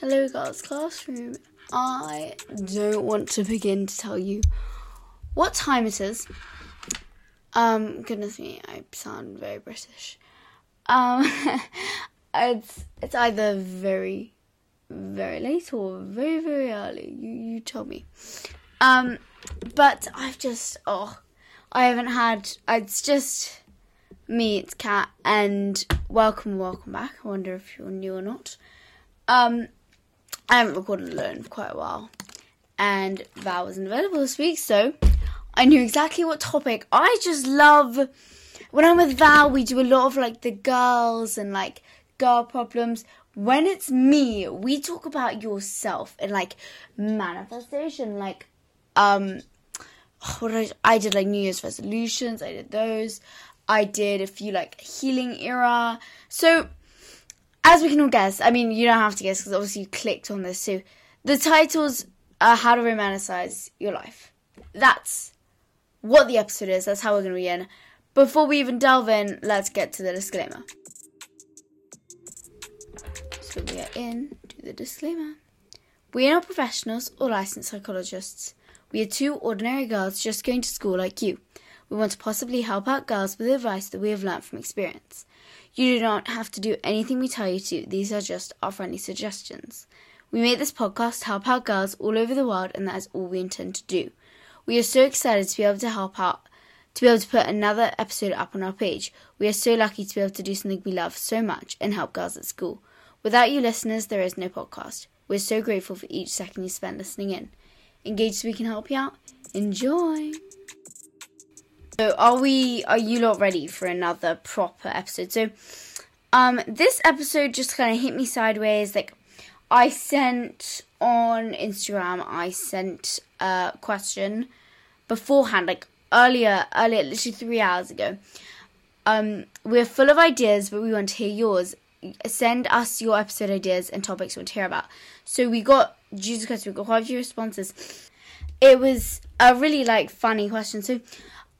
Hello, girls' classroom. I don't want to begin to tell you what time it is. Um, goodness me, I sound very British. Um, it's it's either very, very late or very, very early. You you tell me. Um, but I've just oh, I haven't had. It's just me. It's Kat, and welcome, welcome back. I wonder if you're new or not. Um, I haven't recorded alone for quite a while, and Val wasn't available this week, so I knew exactly what topic. I just love when I'm with Val. We do a lot of like the girls and like girl problems. When it's me, we talk about yourself and like manifestation, like um what I, I did like New Year's resolutions, I did those. I did a few like healing era. So as we can all guess, I mean you don't have to guess because obviously you clicked on this. So the titles are how to romanticize your life. That's what the episode is. That's how we're going to begin. Before we even delve in, let's get to the disclaimer. So we are in to the disclaimer. We are not professionals or licensed psychologists. We are two ordinary girls just going to school like you. We want to possibly help out girls with advice that we have learned from experience. You do not have to do anything we tell you to, these are just our friendly suggestions. We made this podcast to help out girls all over the world, and that is all we intend to do. We are so excited to be able to help out, to be able to put another episode up on our page. We are so lucky to be able to do something we love so much and help girls at school. Without you listeners, there is no podcast. We're so grateful for each second you spend listening in. Engage so we can help you out. Enjoy! So are we are you lot ready for another proper episode? So um this episode just kind of hit me sideways like I sent on Instagram I sent a question beforehand like earlier earlier literally 3 hours ago. Um we're full of ideas but we want to hear yours. Send us your episode ideas and topics you want to hear about. So we got Jesus Christ, we got quite a few responses. It was a really like funny question. So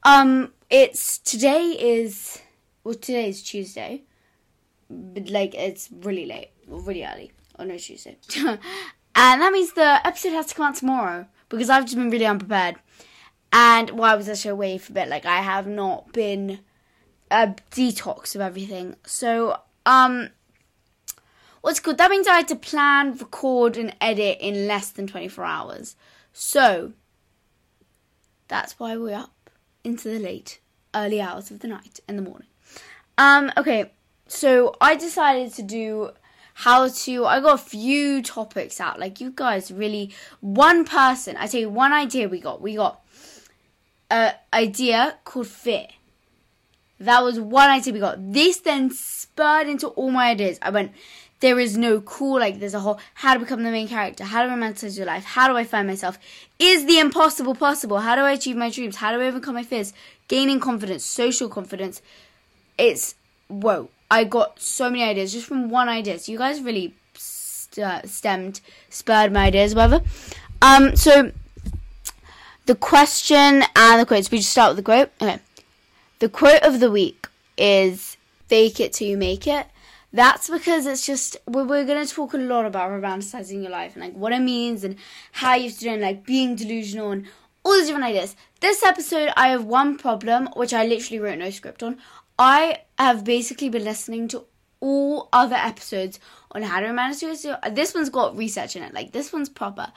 um, it's today is well today is Tuesday, but like it's really late, really early. Oh no, Tuesday, and that means the episode has to come out tomorrow because I've just been really unprepared. And why well, I was actually away for a bit, like I have not been a detox of everything. So um, what's good? That means I had to plan, record, and edit in less than twenty four hours. So that's why we're up into the late, early hours of the night and the morning. Um, okay, so I decided to do how to. I got a few topics out. Like you guys really, one person. I tell you, one idea we got. We got a idea called fear. That was one idea we got. This then spurred into all my ideas. I went, there is no cool, like, there's a whole how to become the main character, how to romanticize your life, how do I find myself, is the impossible possible, how do I achieve my dreams, how do I overcome my fears, gaining confidence, social confidence. It's, whoa, I got so many ideas just from one idea. So you guys really st- uh, stemmed, spurred my ideas, whatever. Um, so the question and the quotes, we just start with the quote. Okay. The quote of the week is fake it till you make it. That's because it's just we're, we're going to talk a lot about romanticizing your life and like what it means and how you have to like being delusional and all these different ideas. This episode, I have one problem which I literally wrote no script on. I have basically been listening to all other episodes on how to manage your. This one's got research in it. Like this one's proper.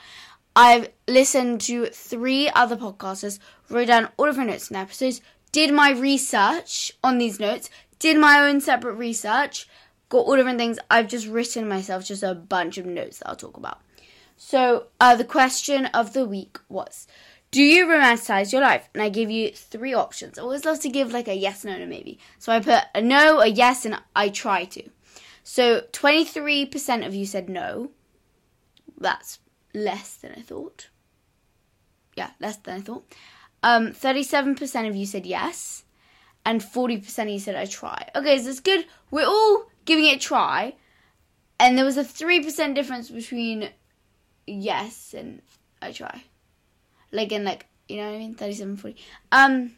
I've listened to three other podcasters, wrote down all of my notes and episodes, did my research on these notes, did my own separate research, got all different things. I've just written myself just a bunch of notes that I'll talk about. So, uh, the question of the week was Do you romanticize your life? And I give you three options. I always love to give like a yes, no, no, maybe. So I put a no, a yes, and I try to. So 23% of you said no. That's less than I thought. Yeah, less than I thought. Um, 37% of you said yes, and 40% of you said I try. Okay, so it's good. We're all giving it a try, and there was a 3% difference between yes and I try. Like, in like, you know what I mean? 37, 40. Um,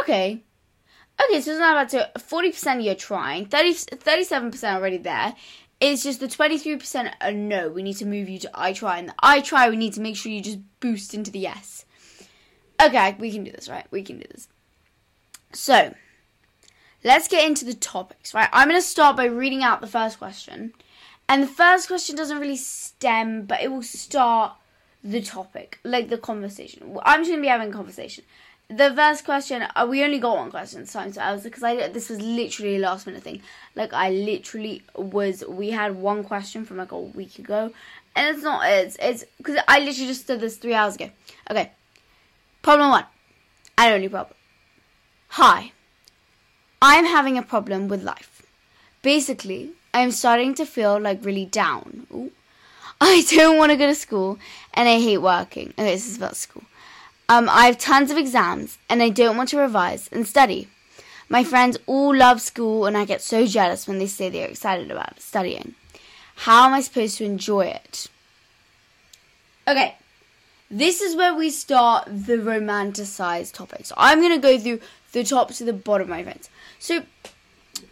okay. Okay, so it's not about to 40% you're trying, 30, 37% already there. It's just the 23% are no, we need to move you to I try, and the I try, we need to make sure you just boost into the yes. Okay, we can do this, right? We can do this. So, let's get into the topics, right? I'm going to start by reading out the first question. And the first question doesn't really stem, but it will start the topic, like the conversation. I'm just to be having a conversation. The first question uh, we only got one question so i was because i this was literally a last minute thing. Like i literally was we had one question from like a week ago and it's not it's it's because i literally just did this three hours ago. Okay. Problem one and only problem. Hi. I'm having a problem with life. Basically i'm starting to feel like really down. Ooh. I don't want to go to school and i hate working okay this is about school um, I have tons of exams and I don't want to revise and study. My friends all love school and I get so jealous when they say they're excited about studying. How am I supposed to enjoy it? Okay, this is where we start the romanticized topic. So I'm going to go through the top to the bottom, my friends. So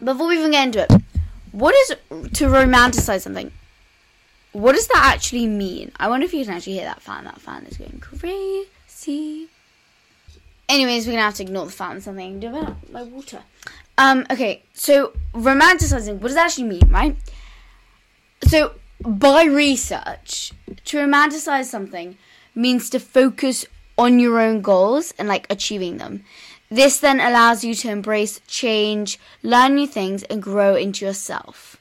before we even get into it, what is to romanticize something? What does that actually mean? I wonder if you can actually hear that fan. That fan is going crazy. Anyways, we're gonna have to ignore the fountain. Something do about my water. Um. Okay. So romanticizing. What does that actually mean, right? So by research, to romanticize something means to focus on your own goals and like achieving them. This then allows you to embrace change, learn new things, and grow into yourself.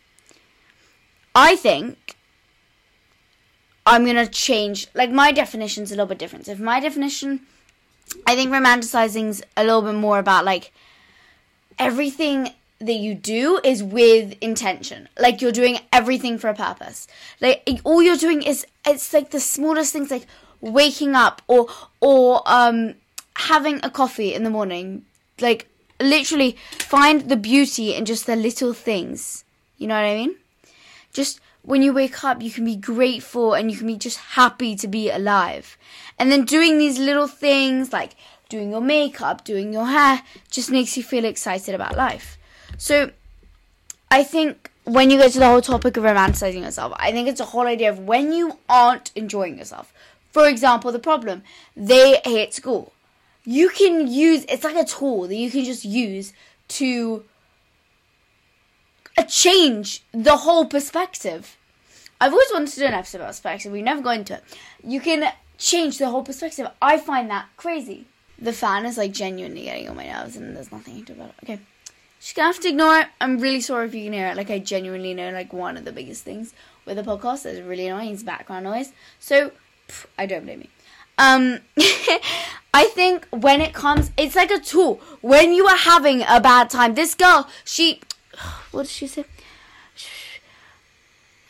I think I'm gonna change. Like my definition's a little bit different. So if my definition, I think romanticizing's a little bit more about like everything that you do is with intention. Like you're doing everything for a purpose. Like all you're doing is it's like the smallest things, like waking up or or um having a coffee in the morning. Like literally find the beauty in just the little things. You know what I mean? Just when you wake up, you can be grateful and you can be just happy to be alive. And then doing these little things like doing your makeup, doing your hair, just makes you feel excited about life. So I think when you get to the whole topic of romanticizing yourself, I think it's a whole idea of when you aren't enjoying yourself. For example, the problem, they hate school. You can use, it's like a tool that you can just use to change the whole perspective. I've always wanted to do an episode about perspective. We've never gone into it. You can change the whole perspective. I find that crazy. The fan is like genuinely getting on my nerves, and there's nothing to do about it. Okay, she's gonna have to ignore it. I'm really sorry if you can hear it. Like I genuinely know, like one of the biggest things with the podcast is really annoying is background noise. So pff, I don't blame you. Um, I think when it comes, it's like a tool. When you are having a bad time, this girl, she what did she say?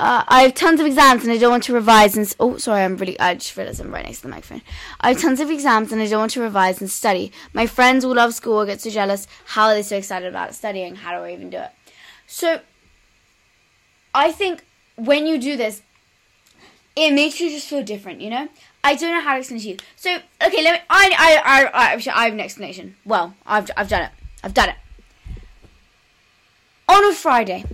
Uh, I have tons of exams and I don't want to revise and oh sorry I'm really I just realized I'm right next to the microphone. I have tons of exams and I don't want to revise and study. My friends all love school, get so jealous. How are they so excited about studying? How do I even do it? So I think when you do this, it makes you just feel different, you know? I don't know how to explain to you. So okay, let me I I I I, I have an explanation. Well, I've I've done it. I've done it on a Friday,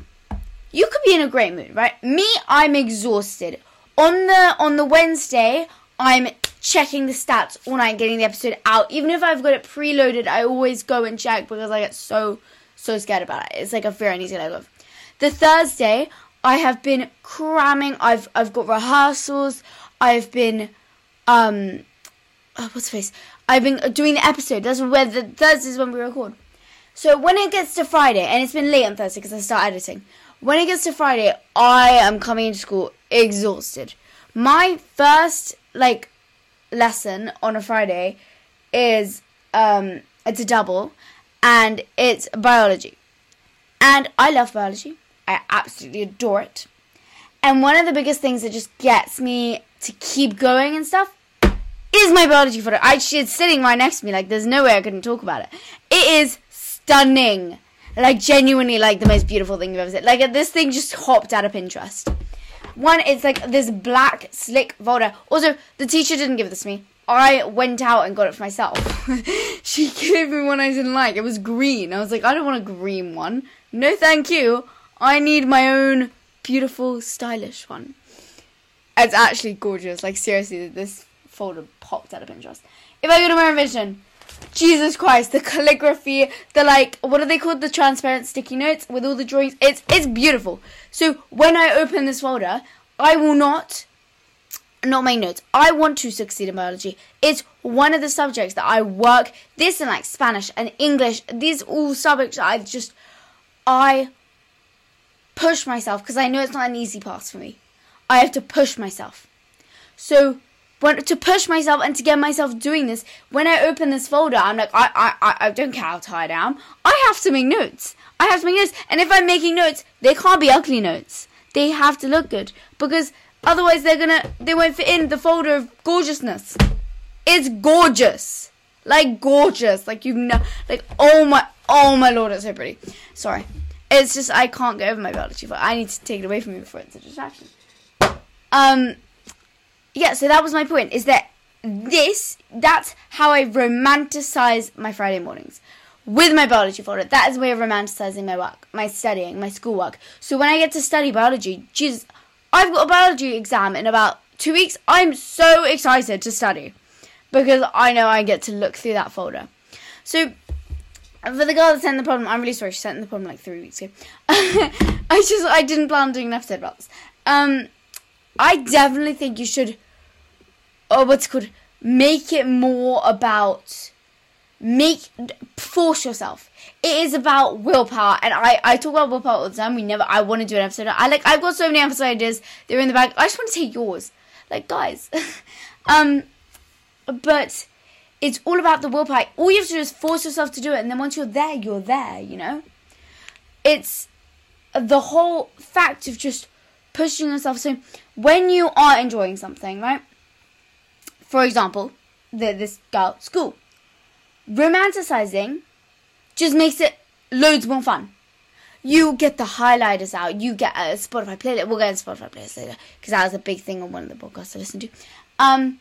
you could be in a great mood, right? Me, I'm exhausted. On the on the Wednesday, I'm checking the stats all night, getting the episode out. Even if I've got it preloaded, I always go and check because I get so so scared about it. It's like a fear I need to let go of. The Thursday, I have been cramming. I've I've got rehearsals. I've been um, oh, what's the face? I've been doing the episode. That's where the Thursday is when we record. So when it gets to Friday, and it's been late on Thursday because I start editing. When it gets to Friday, I am coming into school exhausted. My first like lesson on a Friday is um it's a double and it's biology. And I love biology. I absolutely adore it. And one of the biggest things that just gets me to keep going and stuff is my biology photo. I, sitting right next to me. Like, there's no way I couldn't talk about it. It is stunning. Like, genuinely, like, the most beautiful thing you've ever seen. Like, this thing just hopped out of Pinterest. One, it's like this black, slick folder. Also, the teacher didn't give this to me. I went out and got it for myself. she gave me one I didn't like. It was green. I was like, I don't want a green one. No, thank you. I need my own beautiful, stylish one. It's actually gorgeous. Like, seriously, this folder popped out of Pinterest. If I go to my revision, Jesus Christ, the calligraphy, the like, what are they called? The transparent sticky notes with all the drawings. It's it's beautiful. So when I open this folder, I will not not my notes. I want to succeed in biology. It's one of the subjects that I work. This and like Spanish and English. These all subjects I just I push myself because I know it's not an easy path for me. I have to push myself. So when, to push myself and to get myself doing this, when I open this folder, I'm like, I, I, I don't care how tired I am. I have to make notes. I have to make notes. And if I'm making notes, they can't be ugly notes. They have to look good because otherwise they're gonna, they won't fit in the folder of gorgeousness. It's gorgeous. Like gorgeous. Like you know, like oh my, oh my lord, it's so pretty. Sorry. It's just, I can't get over my biology, but I need to take it away from me before it's a distraction. Um, yeah, so that was my point. Is that this? That's how I romanticize my Friday mornings with my biology folder. That is a way of romanticizing my work, my studying, my schoolwork. So when I get to study biology, Jesus, I've got a biology exam in about two weeks. I'm so excited to study because I know I get to look through that folder. So for the girl that sent the problem, I'm really sorry. She sent the problem like three weeks ago. I just I didn't plan on doing an episode about this. Um, I definitely think you should or what's called make it more about make force yourself. It is about willpower, and I I talk about willpower all the time. We never. I want to do an episode. I like. I've got so many episode ideas. They're in the bag. I just want to take yours, like guys. um, but it's all about the willpower. All you have to do is force yourself to do it, and then once you're there, you're there. You know. It's the whole fact of just pushing yourself. So when you are enjoying something, right? For example, the, this girl school. Romanticizing just makes it loads more fun. You get the highlighters out. You get a Spotify playlist. We'll get a Spotify playlist later because that was a big thing on one of the podcasts I listened to. Um,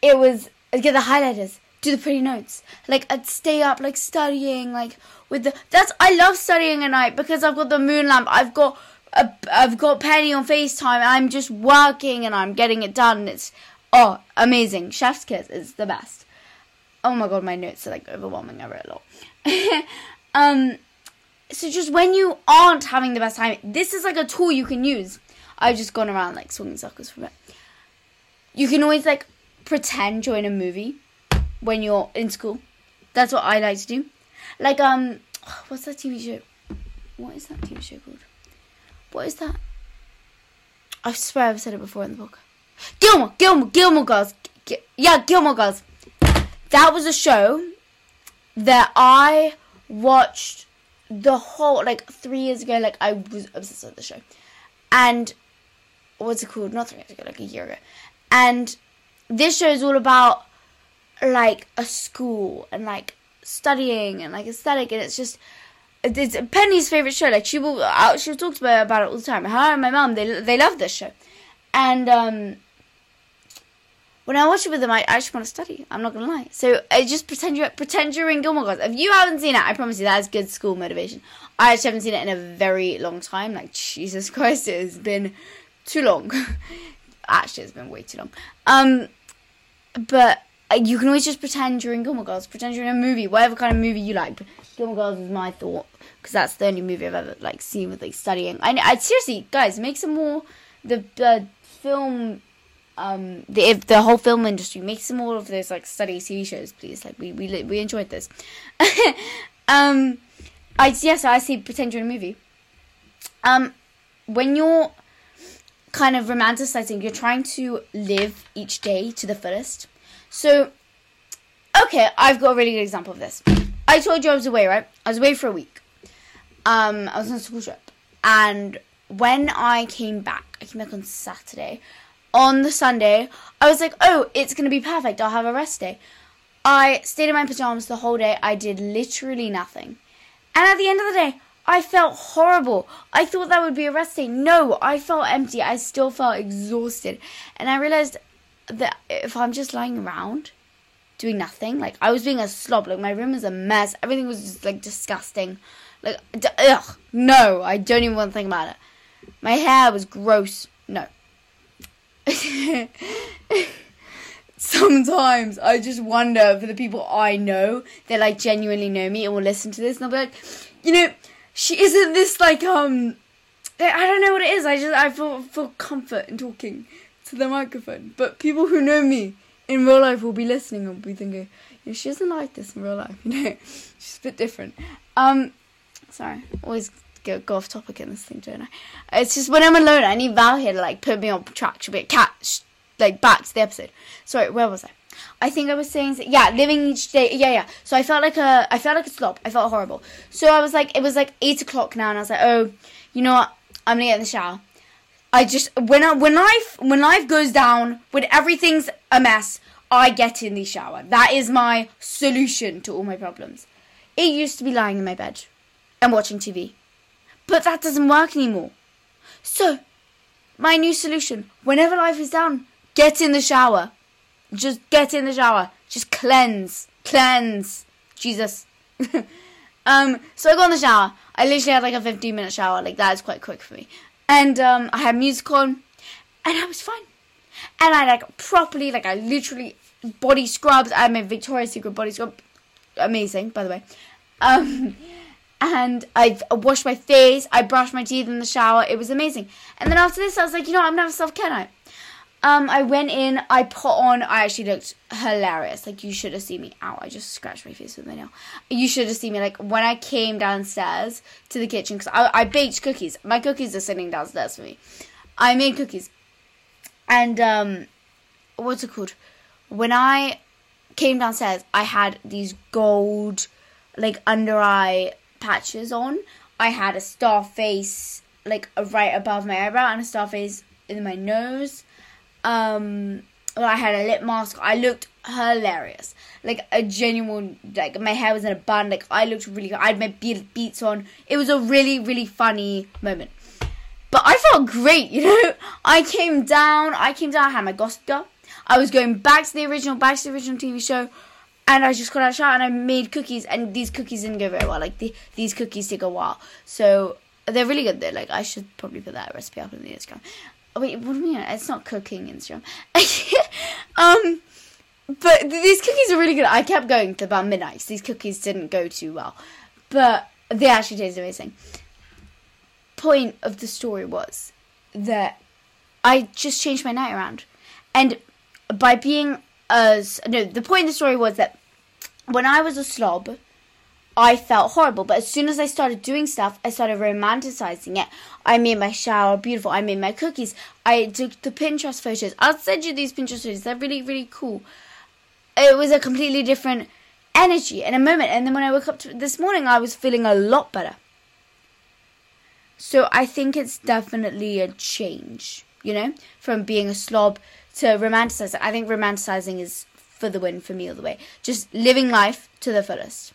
it was get the highlighters, do the pretty notes. Like I'd stay up, like studying, like with the. That's I love studying at night because I've got the moon lamp. I've got. A, I've got Penny on FaceTime. I'm just working and I'm getting it done. It's Oh, amazing. Chef's kiss is the best. Oh my god, my notes are like overwhelming. I wrote a lot. um, so just when you aren't having the best time, this is like a tool you can use. I've just gone around like swinging circles from it. You can always like pretend you're in a movie when you're in school. That's what I like to do. Like um, what's that TV show? What is that TV show called? What is that? I swear I've said it before in the book. Gilmore, Gilmore, Gilmore Girls. G- yeah, Gilmore Girls. That was a show that I watched the whole like three years ago. Like I was obsessed with the show, and what's it called? Not three years ago, like a year ago. And this show is all about like a school and like studying and like aesthetic, and it's just it's Penny's favorite show. Like she will, uh, she talks about it all the time. Her and my mom, they they love this show, and um, when I watch it with them, I actually want to study. I'm not gonna lie. So I just pretend you're pretend you're in Gilmore Girls. If you haven't seen it, I promise you that is good school motivation. I actually haven't seen it in a very long time. Like Jesus Christ, it has been too long. actually, it's been way too long. Um, but uh, you can always just pretend you're in Gilmore Girls. Pretend you're in a movie, whatever kind of movie you like. Gilmore Girls is my thought because that's the only movie I've ever like seen with like studying. I, I seriously, guys, make some more the uh, film um the if the whole film industry make some more of those like study TV shows, please. Like we we we enjoyed this. um, I yes, I see pretend you're in a movie. Um, when you're kind of romanticizing, you're trying to live each day to the fullest. So, okay, I've got a really good example of this. I told you I was away, right? I was away for a week. Um, I was on a school trip, and when I came back, I came back on Saturday. On the Sunday, I was like, oh, it's going to be perfect. I'll have a rest day. I stayed in my pajamas the whole day. I did literally nothing. And at the end of the day, I felt horrible. I thought that would be a rest day. No, I felt empty. I still felt exhausted. And I realized that if I'm just lying around doing nothing, like I was being a slob, like my room was a mess. Everything was just like disgusting. Like, ugh, no, I don't even want to think about it. My hair was gross. No. Sometimes I just wonder for the people I know that like genuinely know me and will listen to this and they'll be like, you know, she isn't this like um I don't know what it is. I just I feel feel comfort in talking to the microphone. But people who know me in real life will be listening and be thinking, yeah, she isn't like this in real life, you know. She's a bit different. Um sorry, always go, go off topic in this thing, don't I? It's just when I'm alone, I need Val here to like put me on track. She'll be a cat, sh- like back to the episode. Sorry, where was I? I think I was saying, yeah, living each day. Yeah, yeah. So I felt like a, I felt like a slob. I felt horrible. So I was like, it was like eight o'clock now, and I was like, oh, you know what? I'm gonna get in the shower. I just when I, when life when life goes down when everything's a mess, I get in the shower. That is my solution to all my problems. It used to be lying in my bed and watching TV. But that doesn't work anymore. So, my new solution whenever life is down, get in the shower. Just get in the shower. Just cleanse. Cleanse. Jesus. um, so I got in the shower. I literally had like a 15 minute shower. Like, that is quite quick for me. And um, I had music on, and I was fine. And I like properly, like, I literally body scrubs. I my Victoria's Secret body scrub. Amazing, by the way. Um, and I washed my face, I brushed my teeth in the shower. It was amazing. And then after this, I was like, you know, I'm gonna have self care night. Um, I went in, I put on, I actually looked hilarious. Like, you should have seen me. Ow, I just scratched my face with my nail. You should have seen me, like, when I came downstairs to the kitchen, because I, I baked cookies. My cookies are sitting downstairs for me. I made cookies. And, um, what's it called? When I came downstairs, I had these gold, like, under eye patches on. I had a star face like right above my eyebrow and a star face in my nose. Um, well, I had a lip mask. I looked hilarious, like a genuine. Like my hair was in a bun. Like I looked really. good. I had my beats on. It was a really really funny moment. But I felt great, you know. I came down. I came down. I had my gossip girl. I was going back to the original, back to the original TV show and I just got out of shower and I made cookies, and these cookies didn't go very well. Like the, these cookies take a while, so they're really good. They're like I should probably put that recipe up in the Instagram. Wait, what do you mean? It's not cooking Instagram. um, but these cookies are really good. I kept going to about midnight. So these cookies didn't go too well, but they actually tasted amazing. Point of the story was that I just changed my night around, and by being as no, the point of the story was that when I was a slob, I felt horrible. But as soon as I started doing stuff, I started romanticizing it. I made my shower beautiful. I made my cookies. I took the Pinterest photos. I'll send you these Pinterest photos. They're really, really cool. It was a completely different energy in a moment. And then when I woke up this morning, I was feeling a lot better. So I think it's definitely a change, you know, from being a slob to romanticize it. I think romanticizing is for the win for me all the way. Just living life to the fullest.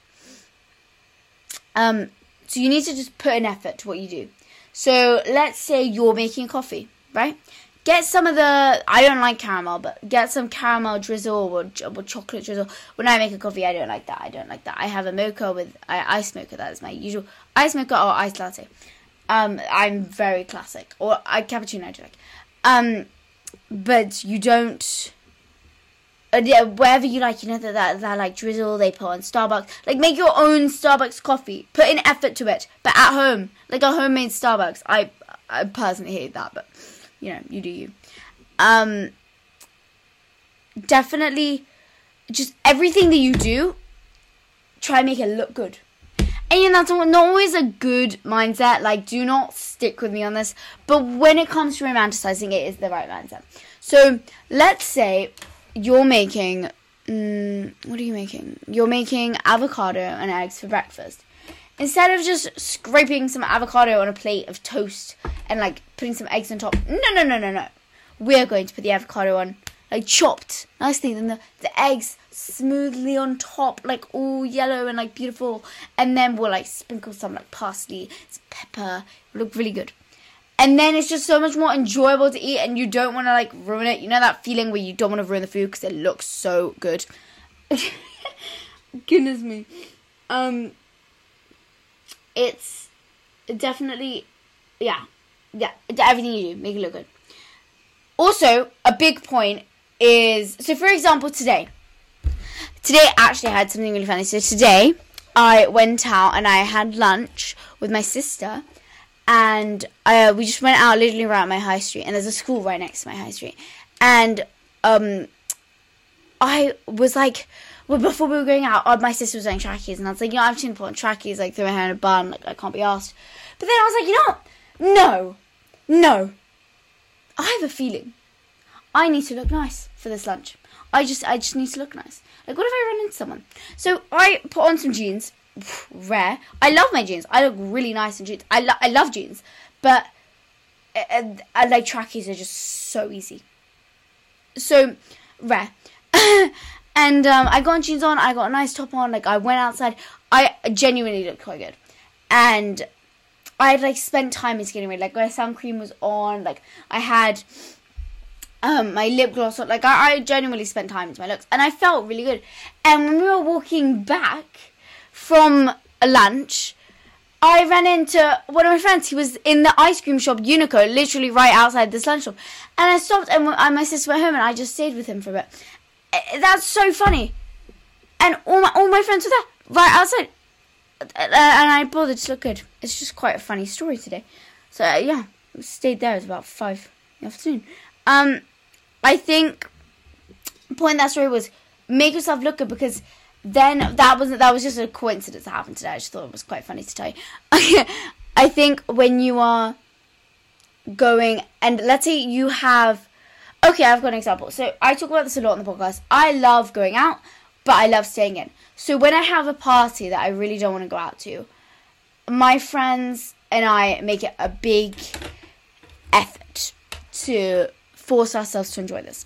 Um, so you need to just put an effort to what you do. So let's say you're making coffee, right? Get some of the. I don't like caramel, but get some caramel drizzle or, or chocolate drizzle. When I make a coffee, I don't like that. I don't like that. I have a mocha with I, ice mocha. That is my usual ice mocha or ice latte. Um, I'm very classic. Or I cappuccino. I do like. Um, but you don't. Yeah, wherever you like, you know that, that that like drizzle they put on Starbucks. Like make your own Starbucks coffee. Put in effort to it, but at home, like a homemade Starbucks. I I personally hate that, but you know you do you. Um, definitely, just everything that you do, try and make it look good. And that's not always a good mindset. Like, do not stick with me on this. But when it comes to romanticizing, it is the right mindset. So, let's say you're making. Mm, what are you making? You're making avocado and eggs for breakfast. Instead of just scraping some avocado on a plate of toast and like putting some eggs on top. No, no, no, no, no. we're going to put the avocado on, like chopped nicely, then the, the eggs smoothly on top, like all yellow and like beautiful, and then we'll like sprinkle some like parsley, some pepper, It'll look really good. And then it's just so much more enjoyable to eat, and you don't want to like ruin it. You know that feeling where you don't want to ruin the food because it looks so good. Goodness me, um, it's definitely, yeah, yeah, everything you do, make it look good. Also, a big point is so. For example, today, today actually I had something really funny. So today I went out and I had lunch with my sister and uh, we just went out literally around my high street, and there's a school right next to my high street, and um, I was like, well, before we were going out, uh, my sister was wearing trackies, and I was like, you know, I'm too important trackies, like throw my hair in a bun, like I can't be asked. But then I was like, you know, what? no, no, I have a feeling I need to look nice for this lunch. I just, I just need to look nice. Like, what if I run into someone? So I put on some jeans, rare. I love my jeans. I look really nice in jeans. I, lo- I love jeans, but uh, uh, like trackies are just so easy. So rare. and um, I got jeans on. I got a nice top on. Like I went outside. I genuinely looked quite good, and I like spent time in getting. Like my sun cream was on. Like I had um, my lip gloss on. Like I, I genuinely spent time into my looks, and I felt really good. And when we were walking back from a lunch, I ran into one of my friends. He was in the ice cream shop, Unico, literally right outside this lunch shop. And I stopped, and my sister went home, and I just stayed with him for a bit. Eh, that's so funny. And all my all my friends were there, right outside. Uh, and I bothered to look good. It's just quite a funny story today. So uh, yeah, we stayed there. It was about five in the afternoon. Um, I think the point of that story was make yourself look good because then that wasn't that was just a coincidence that happened today. I just thought it was quite funny to tell you. I think when you are going and let's say you have okay, I've got an example. So I talk about this a lot on the podcast. I love going out, but I love staying in. So when I have a party that I really don't want to go out to, my friends and I make it a big effort to force ourselves to enjoy this.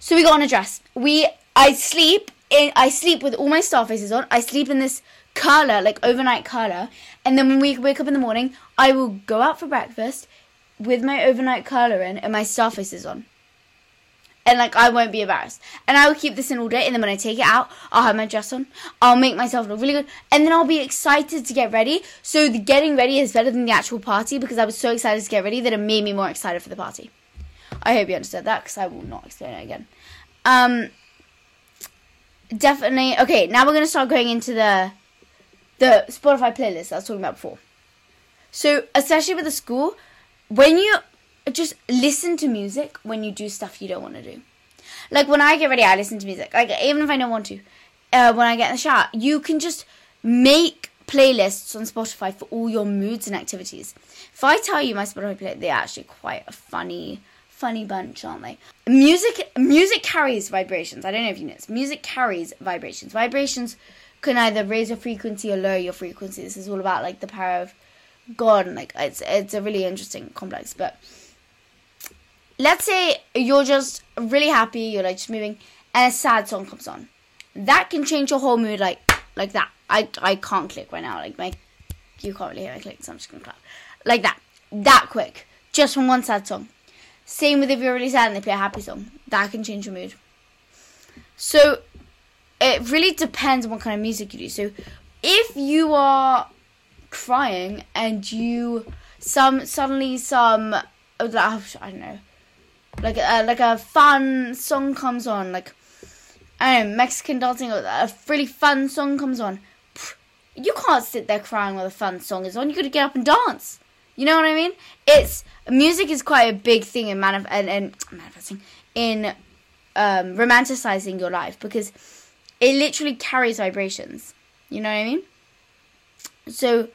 So we got on a dress. We I sleep in, I sleep with all my star faces on. I sleep in this curler, like overnight curler. And then when we wake up in the morning, I will go out for breakfast with my overnight curler in and my star faces on. And like I won't be embarrassed. And I will keep this in all day and then when I take it out, I'll have my dress on. I'll make myself look really good. And then I'll be excited to get ready. So the getting ready is better than the actual party because I was so excited to get ready that it made me more excited for the party. I hope you understood that because I will not explain it again. Um definitely okay. Now we're gonna start going into the the Spotify playlist I was talking about before. So especially with the school, when you just listen to music when you do stuff you don't want to do. Like when I get ready, I listen to music. Like even if I don't want to, uh, when I get in the shower, you can just make playlists on Spotify for all your moods and activities. If I tell you my Spotify playlist, they're actually quite a funny funny bunch, aren't they? Music music carries vibrations. I don't know if you know this. Music carries vibrations. Vibrations can either raise your frequency or lower your frequency. This is all about like the power of God and like it's it's a really interesting complex. But let's say you're just really happy, you're like just moving, and a sad song comes on. That can change your whole mood like like that. I I can't click right now. Like my you can't really hear my click, so I'm just gonna clap. Like that. That quick. Just from one sad song. Same with if you're really sad and they play a happy song. That can change your mood. So it really depends on what kind of music you do. So if you are crying and you some suddenly some oh, I don't know like a, like a fun song comes on like I don't know Mexican dancing or a really fun song comes on you can't sit there crying while the fun song is on you got to get up and dance you know what I mean it's music is quite a big thing in manif- and, and manifesting in um, romanticizing your life because it literally carries vibrations. You know what I mean? So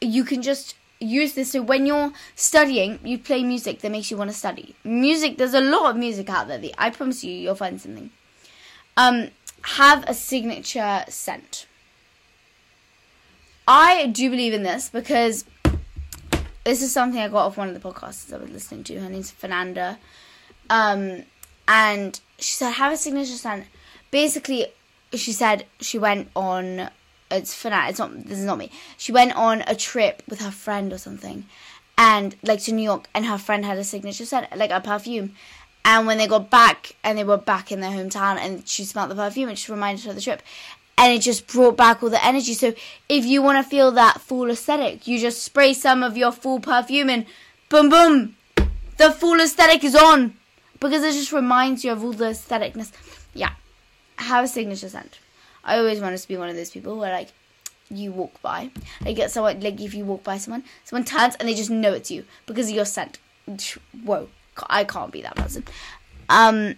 you can just use this. So when you're studying, you play music that makes you want to study. Music. There's a lot of music out there. I promise you, you'll find something. Um, have a signature scent. I do believe in this because this is something I got off one of the podcasts I was listening to. Her name's Fernanda. Um, and she said, have a signature scent. Basically, she said she went on. It's Fernanda. It's not. This is not me. She went on a trip with her friend or something, and like to New York, and her friend had a signature scent, like a perfume. And when they got back, and they were back in their hometown, and she smelled the perfume, it just reminded her of the trip, and it just brought back all the energy. So if you want to feel that full aesthetic, you just spray some of your full perfume, and boom, boom, the full aesthetic is on because it just reminds you of all the aestheticness. Yeah, have a signature scent. I always wanted to be one of those people where like you walk by, like get someone like if you walk by someone, someone turns and they just know it's you because of your scent. Whoa, I can't be that person. Um,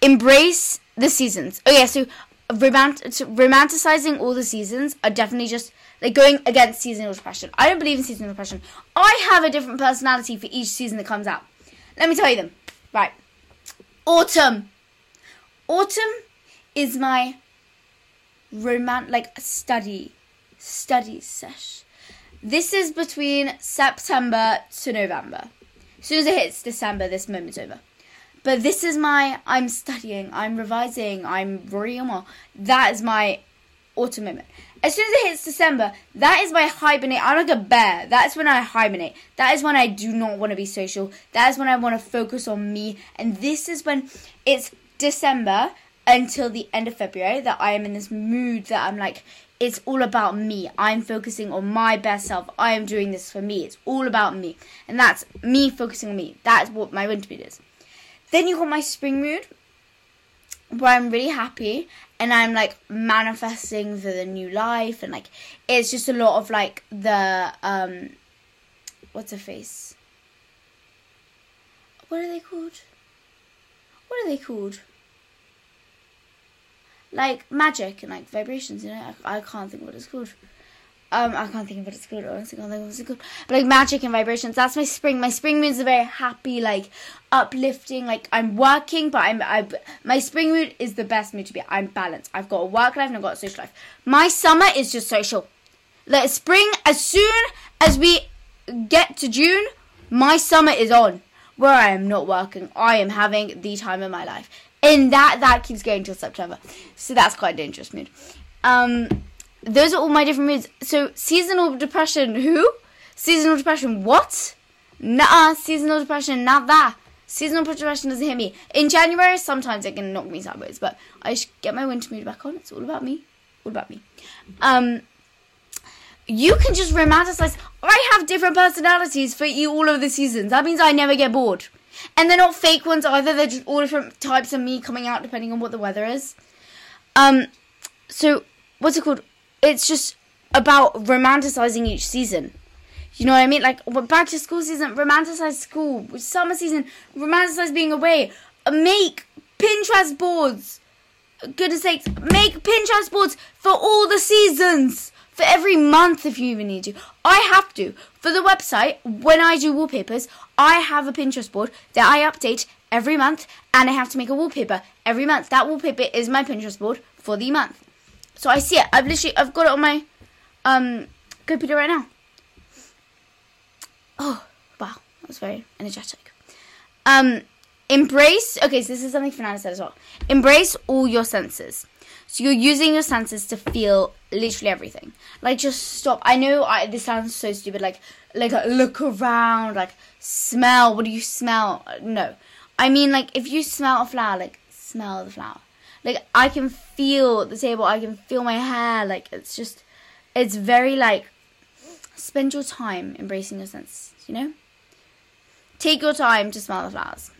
embrace the seasons. Oh yeah, so romant- romanticizing all the seasons are definitely just like going against seasonal depression. I don't believe in seasonal depression. I have a different personality for each season that comes out. Let me tell you them. Right. Autumn. Autumn is my romant like study study sesh. This is between September to November. As soon as it hits December, this moment's over. But this is my I'm studying, I'm revising, I'm more. That is my autumn moment. As soon as it hits December, that is my hibernate. I'm like a bear. That's when I hibernate. That is when I do not want to be social. That is when I want to focus on me. And this is when it's December until the end of February that I am in this mood that I'm like, it's all about me. I'm focusing on my best self. I am doing this for me. It's all about me. And that's me focusing on me. That's what my winter mood is. Then you got my spring mood, where I'm really happy and I'm like manifesting for the new life and like it's just a lot of like the um what's a face? What are they called? What are they called? Like magic and like vibrations, you know. I, I can't think what it's called. Um, I can't think of what it's called. Honestly, can't think of what it's called. But like magic and vibrations. That's my spring. My spring mood is a very happy, like uplifting. Like I'm working, but I'm. I my spring mood is the best mood to be. I'm balanced. I've got a work life and I've got a social life. My summer is just social. Like spring, as soon as we get to June, my summer is on. Where I am not working, I am having the time of my life, and that that keeps going till September. So that's quite a dangerous mood. Um those are all my different moods. So seasonal depression, who? Seasonal depression, what? Nah, seasonal depression, not that. Seasonal depression doesn't hit me. In January, sometimes it can knock me sideways, but I get my winter mood back on. It's all about me. All about me. Um, you can just romanticize. I have different personalities for you all of the seasons. That means I never get bored. And they're not fake ones either. They're just all different types of me coming out depending on what the weather is. Um, so what's it called? It's just about romanticizing each season. You know what I mean? Like back to school season, romanticize school. Summer season, romanticize being away. Make Pinterest boards. Goodness sakes, make Pinterest boards for all the seasons. For every month, if you even need to. I have to. For the website, when I do wallpapers, I have a Pinterest board that I update every month, and I have to make a wallpaper every month. That wallpaper is my Pinterest board for the month. So I see it. I've literally I've got it on my um computer right now. Oh wow, that was very energetic. Um, embrace. Okay, so this is something Fernanda said as well. Embrace all your senses. So you're using your senses to feel literally everything. Like just stop. I know I, this sounds so stupid. Like like look around. Like smell. What do you smell? No, I mean like if you smell a flower, like smell the flower like I can feel the table, I can feel my hair. Like it's just, it's very like, spend your time embracing your senses. You know, take your time to smell the flowers.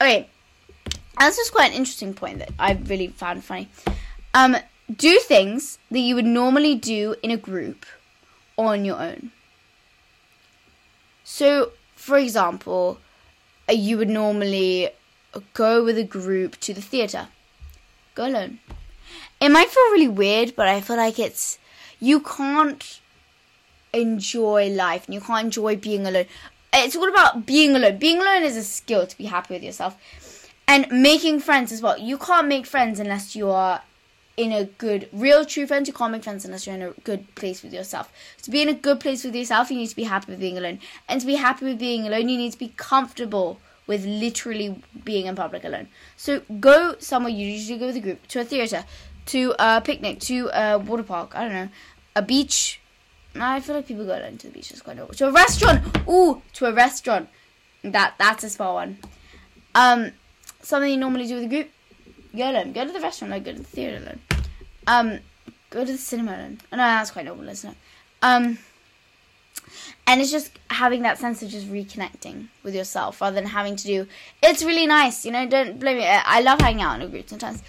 Okay, that's just quite an interesting point that I really found funny. Um, do things that you would normally do in a group on your own. So, for example, uh, you would normally go with a group to the theatre go alone. It might feel really weird, but I feel like it's you can't enjoy life and you can't enjoy being alone. It's all about being alone. Being alone is a skill to be happy with yourself. And making friends as well. You can't make friends unless you are in a good, real true friends. You can't make friends unless you're in a good place with yourself. To be in a good place with yourself, you need to be happy with being alone. And to be happy with being alone, you need to be comfortable with literally being in public alone. So go somewhere you usually go with a group to a theater, to a picnic, to a water park. I don't know, a beach. I feel like people go alone to the beach. It's quite normal. To a restaurant. Ooh, to a restaurant. That that's a spa one. Um, something you normally do with a group. Go alone. Go to the restaurant. Like go to the theater alone. Um, go to the cinema alone. I know that's quite normal, isn't it? Um and it's just having that sense of just reconnecting with yourself rather than having to do it's really nice you know don't blame me i love hanging out in a group sometimes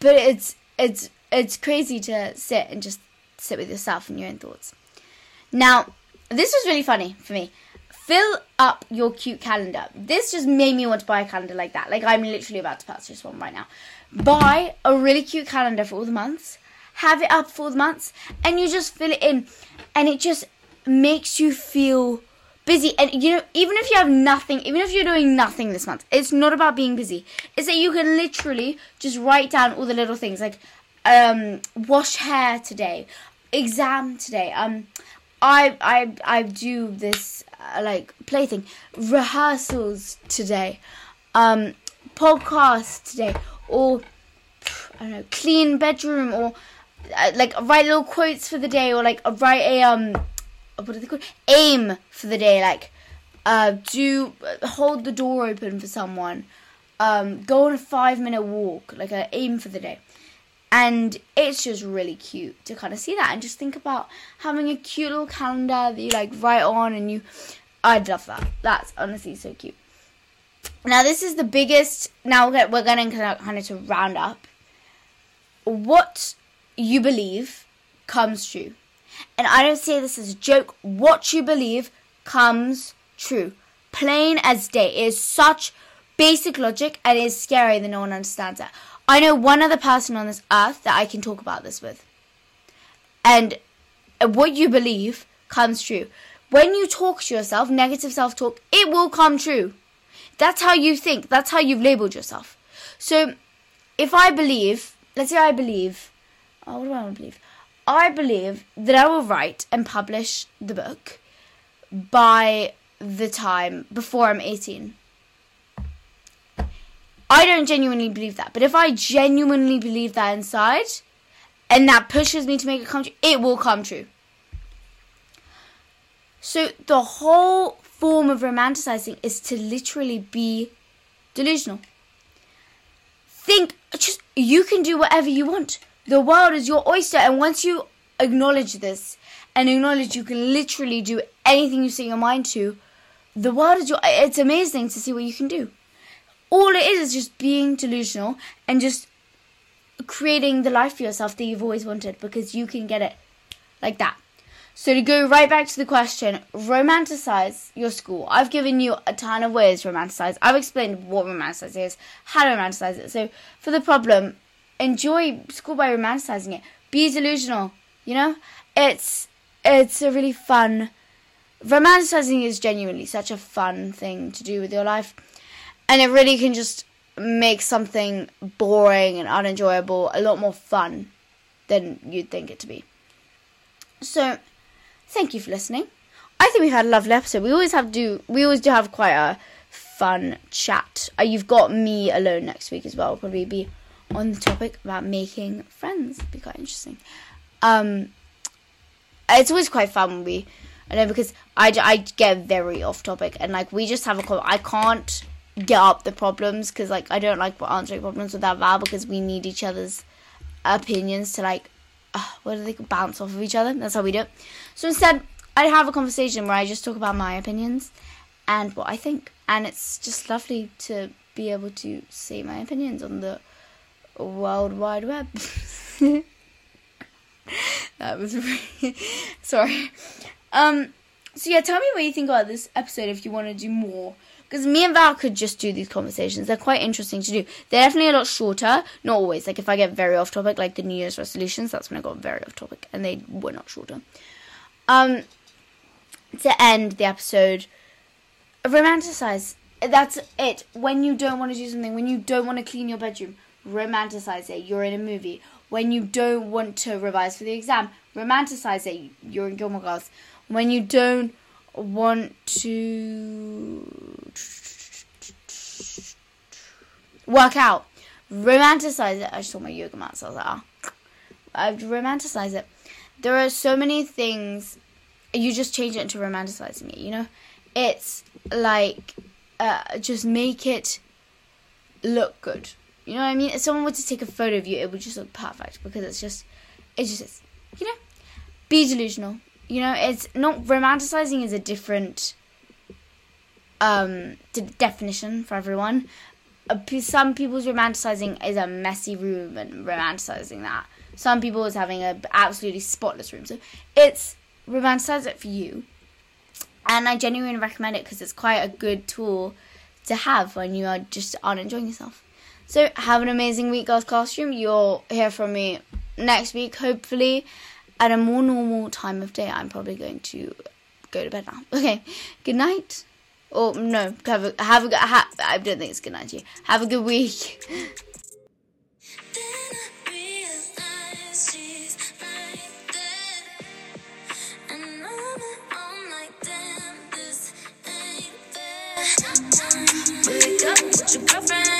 but it's it's it's crazy to sit and just sit with yourself and your own thoughts. Now this was really funny for me. Fill up your cute calendar. This just made me want to buy a calendar like that. Like i'm literally about to purchase one right now. Buy a really cute calendar for all the months have it up for all the months and you just fill it in. And it just makes you feel busy. And you know, even if you have nothing, even if you're doing nothing this month, it's not about being busy. It's that you can literally just write down all the little things like um, wash hair today, exam today. Um, I I I do this uh, like plaything rehearsals today, um, podcast today, or I don't know, clean bedroom, or uh, like write little quotes for the day, or like write a um what are they called? Aim for the day, like uh, do hold the door open for someone, um, go on a five minute walk, like a aim for the day. And it's just really cute to kind of see that and just think about having a cute little calendar that you like write on and you. I'd love that. That's honestly so cute. Now this is the biggest. Now we're we're going to kind of to round up. What you believe comes true. And I don't say this as a joke. What you believe comes true. Plain as day. It is such basic logic and it is scary that no one understands it. I know one other person on this earth that I can talk about this with. And what you believe comes true. When you talk to yourself, negative self talk, it will come true. That's how you think. That's how you've labeled yourself. So if I believe, let's say I believe, oh, what do I want to believe? I believe that I will write and publish the book by the time before I'm 18. I don't genuinely believe that, but if I genuinely believe that inside, and that pushes me to make it come true, it will come true. So the whole form of romanticizing is to literally be delusional. Think, just you can do whatever you want. The world is your oyster, and once you acknowledge this and acknowledge you can literally do anything you set your mind to, the world is your. It's amazing to see what you can do. All it is is just being delusional and just creating the life for yourself that you've always wanted because you can get it like that. So to go right back to the question, romanticize your school. I've given you a ton of ways to romanticize. I've explained what romanticize is, how to romanticize it. So for the problem, enjoy school by romanticizing it. Be delusional. You know, it's it's a really fun. Romanticizing is genuinely such a fun thing to do with your life, and it really can just make something boring and unenjoyable a lot more fun than you'd think it to be. So, thank you for listening. I think we've had a lovely episode. We always have do. We always do have quite a fun chat. Uh, you've got me alone next week as well. Probably be on the topic about making friends. It'd be quite interesting. Um, it's always quite fun when we, I know because I, I get very off topic and like we just have a. I can't get up the problems because like I don't like answering problems without Val because we need each other's opinions to like, uh, what do they bounce off of each other. That's how we do it. So instead, I have a conversation where I just talk about my opinions and what I think, and it's just lovely to be able to say my opinions on the World Wide Web. that was really sorry. Um. So yeah, tell me what you think about this episode if you want to do more. Because me and Val could just do these conversations. They're quite interesting to do. They're definitely a lot shorter. Not always. Like if I get very off topic, like the New Year's resolutions, that's when I got very off topic, and they were not shorter. Um. To end the episode, romanticize. That's it. When you don't want to do something, when you don't want to clean your bedroom, romanticize it. You're in a movie. When you don't want to revise for the exam, romanticize it. You're in Gilmore Girls. When you don't want to work out. Romanticize it. I just saw my yoga mat, so I was like, ah. I romanticize it. There are so many things. You just change it into romanticizing it. You know, it's like uh, just make it look good. You know what I mean? If someone were to take a photo of you, it would just look perfect because it's just, it just is. You know, be delusional. You know, it's not romanticizing is a different um definition for everyone. Uh, some people's romanticizing is a messy room and romanticizing that. Some people is having a absolutely spotless room. So it's romanticize it for you. And I genuinely recommend it because it's quite a good tool to have when you are just aren't enjoying yourself. So have an amazing week, girls classroom. You'll hear from me next week, hopefully, at a more normal time of day. I'm probably going to go to bed now. Okay, good night. Or no, have a have a ha, I don't think it's good night to you. Have a good week. Your girlfriend